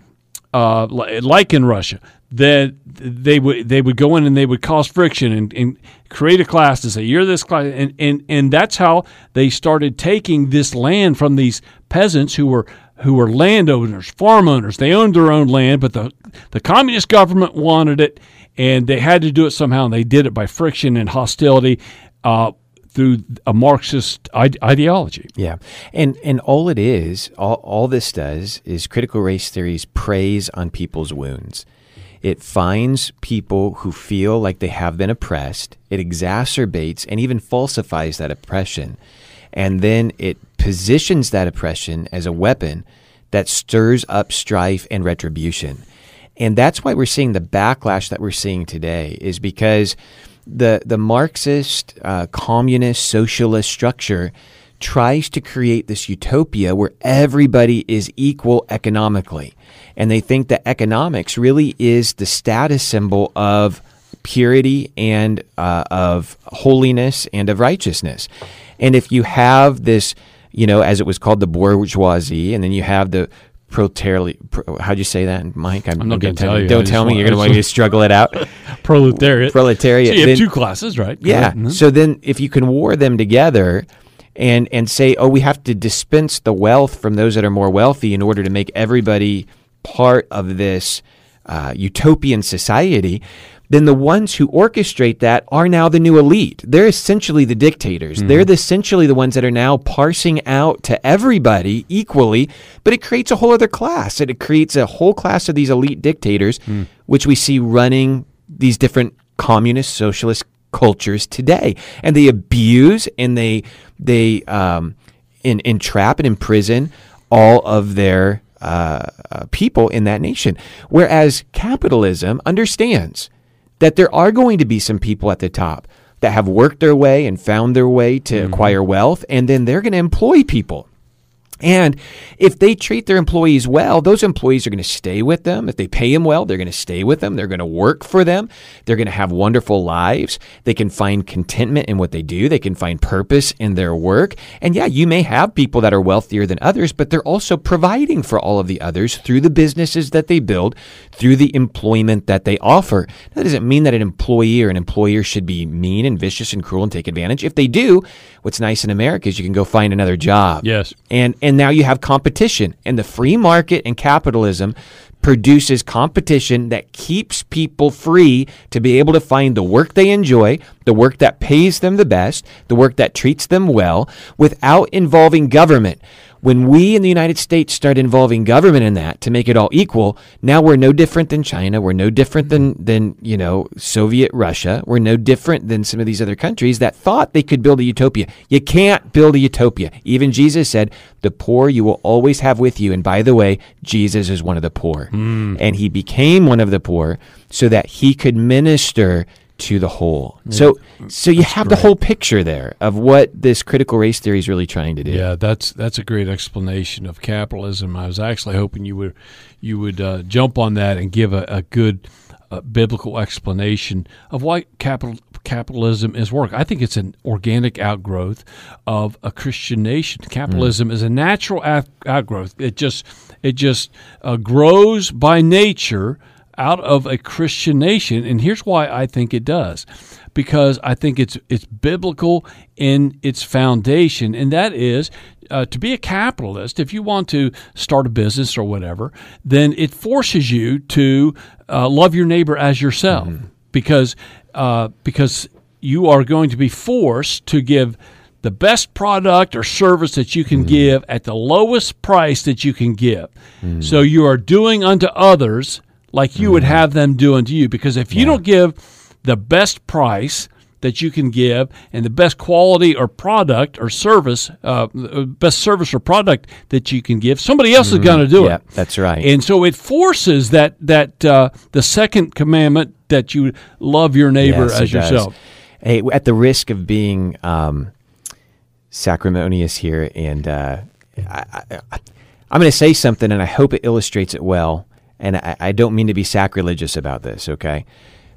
uh, like in Russia that they would they would go in and they would cause friction and, and create a class to say you're this class and, and and that's how they started taking this land from these peasants who were who were landowners farm owners. They owned their own land but the the communist government wanted it and they had to do it somehow and they did it by friction and hostility uh, through a Marxist ide- ideology. Yeah, and and all it is, all all this does is critical race theories preys on people's wounds. It finds people who feel like they have been oppressed. It exacerbates and even falsifies that oppression, and then it positions that oppression as a weapon that stirs up strife and retribution. And that's why we're seeing the backlash that we're seeing today is because the the Marxist, uh, communist, socialist structure tries to create this utopia where everybody is equal economically, and they think that economics really is the status symbol of purity and uh, of holiness and of righteousness. And if you have this, you know, as it was called, the bourgeoisie, and then you have the proletariat. Pro, how'd you say that, Mike? I'm, not gonna gonna tell you. Don't tell me. You're going to want me to struggle it out. Proletariat. Proletariat. So you have Then- two classes, right? yeah. Mhm. So then, if you can war them together, and and say, oh, we have to dispense the wealth from those that are more wealthy in order to make everybody part of this uh, utopian society. Then the ones who orchestrate that are now the new elite. They're essentially the dictators. They're the, essentially the ones that are now parsing out to everybody equally. But it creates a whole other class. It creates a whole class of these elite dictators, which we see running these different communist socialist cultures today and they abuse and they they um, in, entrap and imprison all of their uh, uh, people in that nation whereas capitalism understands that there are going to be some people at the top that have worked their way and found their way to mm-hmm. acquire wealth and then they're going to employ people and if they treat their employees well, those employees are going to stay with them. If they pay them well, they're going to stay with them. They're going to work for them. They're going to have wonderful lives. They can find contentment in what they do. They can find purpose in their work. And yeah, you may have people that are wealthier than others, but they're also providing for all of the others through the businesses that they build, through the employment that they offer. That doesn't mean that an employee or an employer should be mean and vicious and cruel and take advantage. If they do, what's nice in America is you can go find another job. Yes. And and now you have competition. And the free market and capitalism produces competition that keeps people free to be able to find the work they enjoy, the work that pays them the best, the work that treats them well without involving government. When we in the United States start involving government in that to make it all equal, now we're no different than China. We're no different than, mm-hmm. than you know, Soviet Russia. We're no different than some of these other countries that thought they could build a utopia. You can't build a utopia. Even Jesus said, the poor you will always have with you. And by the way, Jesus is one of the poor. Mm. And he became one of the poor so that he could minister to the whole. So so you have the whole picture there of what this critical race theory is really trying to do. Yeah, that's that's a great explanation of capitalism. I was actually hoping you would you would uh, jump on that and give a, a good uh, biblical explanation of why capital capitalism is work. I think it's an organic outgrowth of a Christian nation. Capitalism is a natural outgrowth. It just it just uh, grows by nature out of a Christian nation, and here's why I think it does, because I think it's it's biblical in its foundation, and that is uh, to be a capitalist. If you want to start a business or whatever, then it forces you to uh, love your neighbor as yourself, because uh, because you are going to be forced to give the best product or service that you can give at the lowest price that you can give. So you are doing unto others like you would have them do unto you. Because if you don't give the best price that you can give and the best quality or product or service, uh, best service or product that you can give, somebody else is going to do Yeah, it. that's right. And so it forces that that uh, the second commandment that you love your neighbor Yes, as yourself. Hey, at the risk of being um, sacrimonious here, and uh, I, I, I'm going to say something, and I hope it illustrates it well. And I, I don't mean to be sacrilegious about this, okay?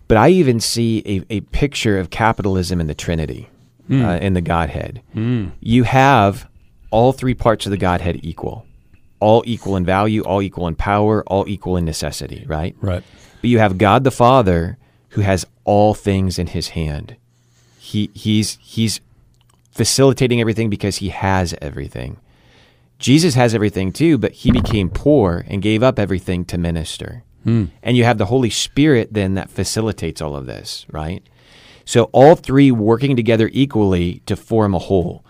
But I even see a, a picture of capitalism in the Trinity, uh, in the Godhead. You have all three parts of the Godhead equal, all equal in value, all equal in power, all equal in necessity, right? Right. But you have God the Father who has all things in his hand. He he's he's facilitating everything because he has everything. Jesus has everything too, but he became poor and gave up everything to minister. And you have the Holy Spirit then that facilitates all of this, right? So all three working together equally to form a whole.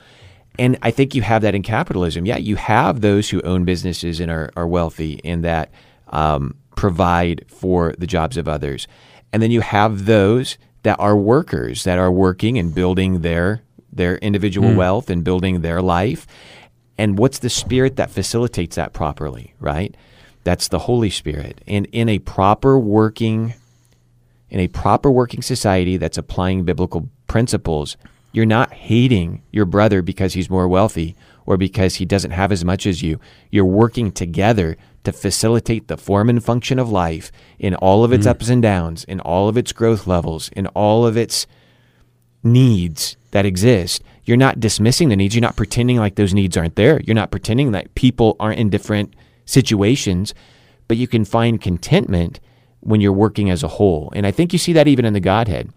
And I think you have that in capitalism. Yeah, you have those who own businesses and are, are wealthy and that um, provide for the jobs of others. And then you have those that are workers that are working and building their their individual wealth and building their life. And what's the spirit that facilitates that properly, right? That's the Holy Spirit. And in a proper working in a proper working society that's applying biblical principles, You're not hating your brother because he's more wealthy or because he doesn't have as much as you. You're working together to facilitate the form and function of life in all of its mm-hmm. ups and downs, in all of its growth levels, in all of its needs that exist. You're not dismissing the needs. You're not pretending like those needs aren't there. You're not pretending that people aren't in different situations, but you can find contentment when you're working as a whole. And I think you see that even in the Godhead.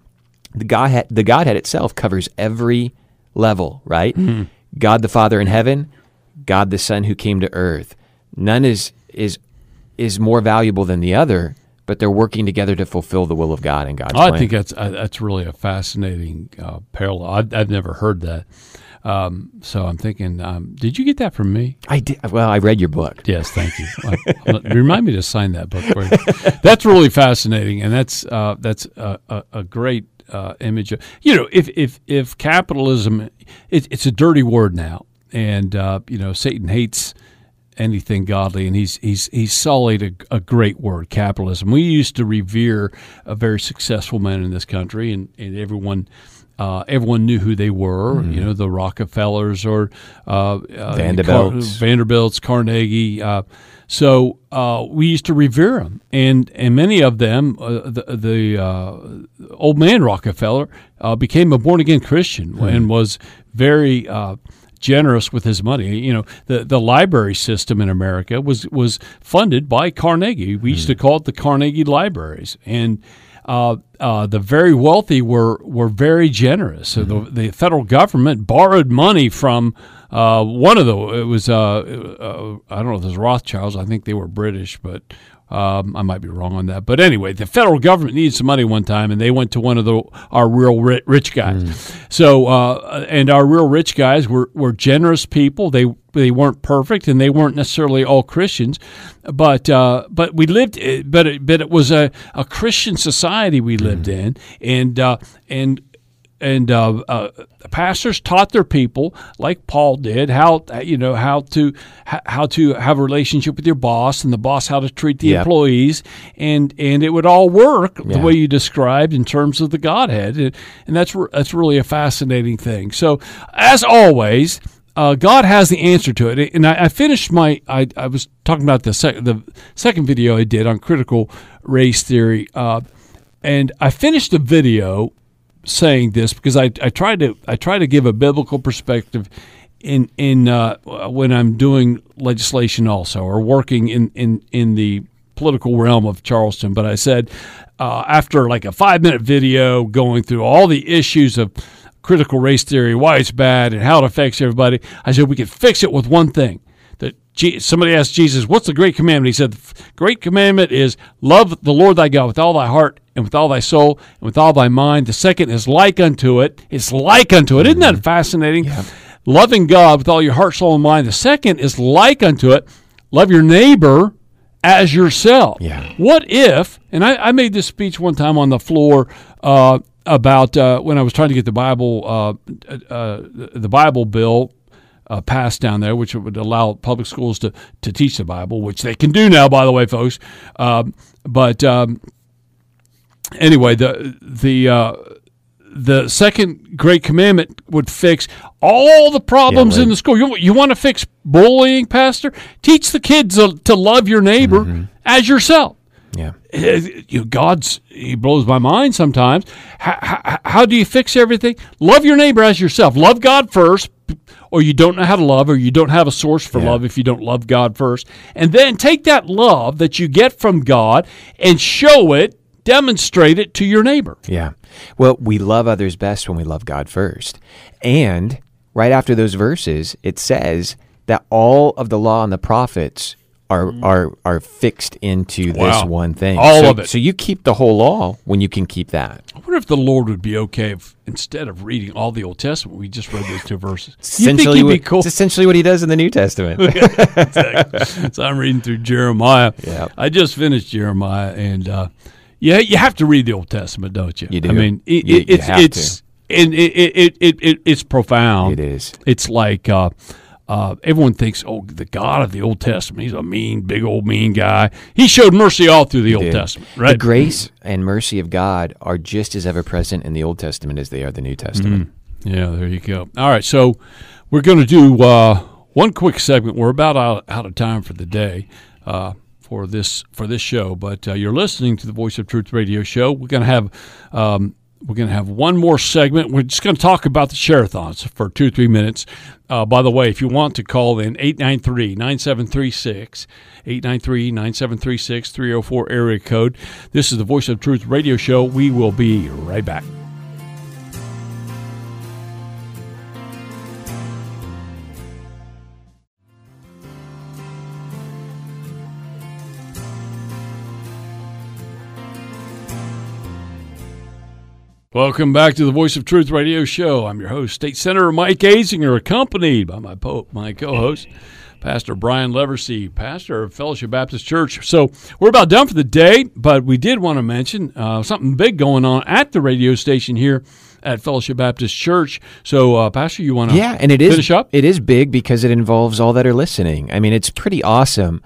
The Godhead, the Godhead itself covers every level, right? Mm-hmm. God the Father in heaven, God the Son who came to earth. None is is is more valuable than the other, but they're working together to fulfill the will of God and God's I plan. think that's uh, that's really a fascinating uh, parallel. I, I've never heard that. Um, so I'm thinking, um, did you get that from me? I did. Well, I read your book. Yes, thank you. Uh, remind me to sign that book. For you. That's really fascinating, and that's uh, that's a, a, a great uh, image. Of, you know, if if if capitalism, it, it's a dirty word now, and uh, you know, Satan hates anything godly, and he's he's he's sullied a, a great word, capitalism. We used to revere a very successful man in this country, and, and everyone. Uh, everyone knew who they were, you know, the Rockefellers or uh, uh, Vanderbilts. Vanderbilts, Carnegie. Uh, so uh, we used to revere them, and and many of them, uh, the, the uh, old man Rockefeller uh, became a born again Christian and was very. Generous with his money. You know the the library system in america was was funded by carnegie. We used to call it the carnegie libraries. And uh, uh, the very wealthy were were very generous. So the, the federal government borrowed money from uh, one of the it was uh, uh, I don't know if it was Rothschilds. I think they were British, but um, I might be wrong on that. But anyway, the federal government needed some money one time, and they went to one of the our real rich guys. So uh, and our real rich guys were were generous people. They they weren't perfect and they weren't necessarily all Christians, but uh, but we lived but it, but it was a, a Christian society we lived in and uh, and and uh, uh, pastors taught their people, like Paul did, how you know how to how to have a relationship with your boss, and the boss how to treat the Yep. employees, and and it would all work the way you described in terms of the Godhead, and, and that's that's really a fascinating thing. So, as always. Uh, God has the answer to it, and I, I finished my. I, I was talking about the sec, the second video I did on critical race theory, uh, and I finished the video saying this because I, I try to I try to give a biblical perspective in in uh, when I'm doing legislation also or working in in in the political realm of Charleston. But I said uh, after like a five minute video going through all the issues of critical race theory, why it's bad, and how it affects everybody, I said we could fix it with one thing. That somebody asked Jesus, "What's the great commandment?" He said, "The great commandment is love the Lord thy God with all thy heart and with all thy soul and with all thy mind. The second is like unto it. It's like unto it. Isn't that fascinating? Loving God with all your heart, soul, and mind. The second is like unto it. Love your neighbor as yourself. Yeah. What if? And I, I made this speech one time on the floor uh, about uh, when I was trying to get the Bible, uh, uh, the Bible bill uh, passed down there, which would allow public schools to, to teach the Bible, which they can do now, by the way, folks. Um, but um, anyway, the the uh, the second great commandment would fix all the problems Yeah, in the school. You, you want to fix bullying, Pastor? Teach the kids to, to love your neighbor Mm-hmm. as yourself. Yeah. You know, God's he blows my mind sometimes. How, how, how do you fix everything? Love your neighbor as yourself. Love God first, or you don't know how to love, or you don't have a source for Yeah. love if you don't love God first. And then take that love that you get from God and show it, demonstrate it to your neighbor. Yeah. Well, we love others best when we love God first. And right after those verses, it says that all of the law and the prophets are are are fixed into this one thing. All So- of it. So you keep the whole law when you can keep that. I wonder if the Lord would be okay if instead of reading all the Old Testament, we just read those two verses. Essentially, he'd what, be cool? it's essentially what he does in the New Testament. so I'm reading through Jeremiah. Yeah. I just finished Jeremiah, and uh, yeah, you have to read the Old Testament, don't you? You do. I mean, it, You- it, you it's it's and it, it, it, it it's profound. It is. It's like uh, uh, everyone thinks, oh, the God of the Old Testament, he's a mean, big old mean guy. He showed mercy all through the Old Dude, Testament, right? The grace and mercy of God are just as ever present in the Old Testament as they are the New Testament. Yeah, there you go. All right, so we're going to do uh, one quick segment. We're about out, out of time for the day uh, for this for this show, but uh, you're listening to the Voice of Truth radio show. We're going to have. Um, we're going to have one more segment. We're just going to talk about the share-a-thons for two three minutes. Uh, by the way, if you want to call in 893-9736, 893-9736, 304 area code. This is the Voice of Truth radio show. We will be right back. Welcome back to the Voice of Truth radio show. I'm your host, State Senator Mike Azinger, accompanied by my, po- my co host, Pastor Brian Leversey, pastor of Fellowship Baptist Church. So we're about done for the day, but we did want to mention uh, something big going on at the radio station here at Fellowship Baptist Church. So, uh, Pastor, you want to Yeah, and it is finish up? it is big because it involves all that are listening. I mean, it's pretty awesome.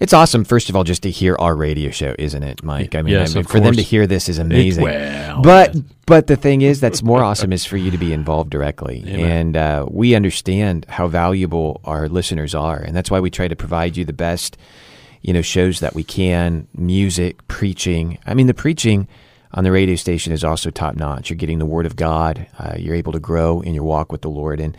It's awesome, first of all, just to hear our radio show, isn't it, Mike? I mean, Yes, I mean for them to hear this is amazing. well, but but the thing is, that's more awesome is for you to be involved directly, and uh, we understand how valuable our listeners are, and that's why we try to provide you the best, you know, shows that we can, music, preaching. I mean, the preaching on the radio station is also top notch. You're getting the Word of God. Uh, you're able to grow in your walk with the Lord, and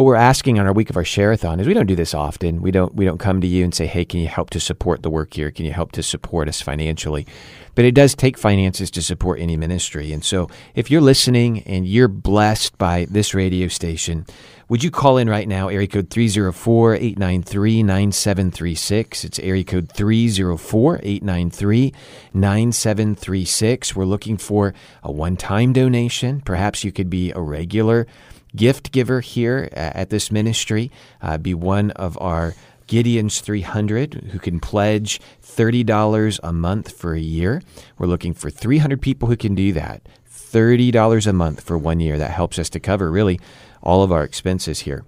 what we're asking on our week of our share-a-thon is we don't do this often. We don't we don't come to you and say, "Hey, can you help to support the work here? Can you help to support us financially?" But it does take finances to support any ministry. And so, if you're listening and you're blessed by this radio station, would you call in right now, area code 304 893 9736? It's area code 304 893 9736. We're looking for a one time donation. Perhaps you could be a regular gift giver here at this ministry, uh, be one of our Gideon's 300 who can pledge $30 a month for a year. We're looking for 300 people who can do that. $30 a month for one year. That helps us to cover really all of our expenses here.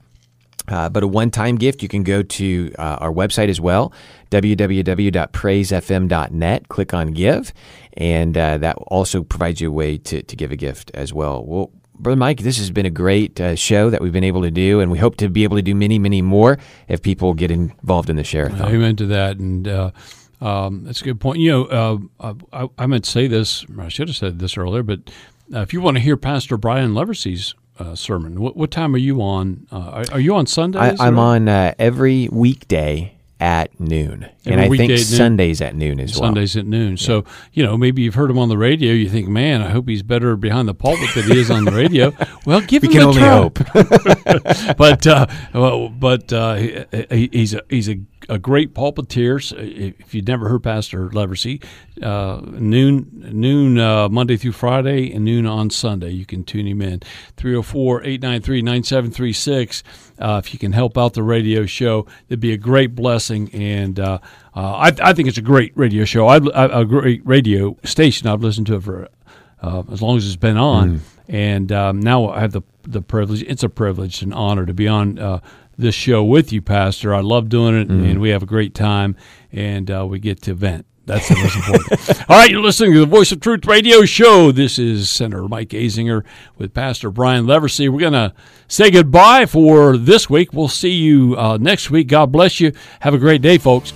Uh, but a one time gift, you can go to uh, our website as well, www.praisefm.net. Click on Give, and uh, that also provides you a way to, to give a gift as well. Well, Brother Mike, this has been a great uh, show that we've been able to do, and we hope to be able to do many, many more if people get involved in the share-a-thon. Amen to that. And uh, um, that's a good point. You know, uh, I, I meant to say this, I should have said this earlier, but uh, if you want to hear Pastor Brian Leversey's uh, sermon, what, what time are you on? Uh, are, are you on I, Sundays? I'm or- on uh, every weekday at noon, and I think? Sundays at noon as well. Sundays at noon. So, you know, maybe you've heard him on the radio. You think, man, I hope he's better behind the pulpit than he is on the radio. Well, give We him can a only try. hope. but uh, well, but uh, he- he's a he's a, a great pulpiteer. So If you've never heard Pastor Leversey, uh, noon noon uh, Monday through Friday and noon on Sunday, you can tune him in 304-893-9736. Uh, if you can help out the radio show, it'd be a great blessing. And uh, uh, I, I think it's a great radio show. I, I, a great radio station. I've listened to it for uh, as long as it's been on. And um, now I have the the privilege. It's a privilege and honor to be on uh, this show with you, Pastor. I love doing it, and we have a great time, and uh, we get to vent. That's the most important. All right, you're listening to the Voice of Truth radio show. This is Senator Mike Azinger with Pastor Brian Leversey. We're going to say goodbye for this week. We'll see you uh, next week. God bless you. Have a great day, folks.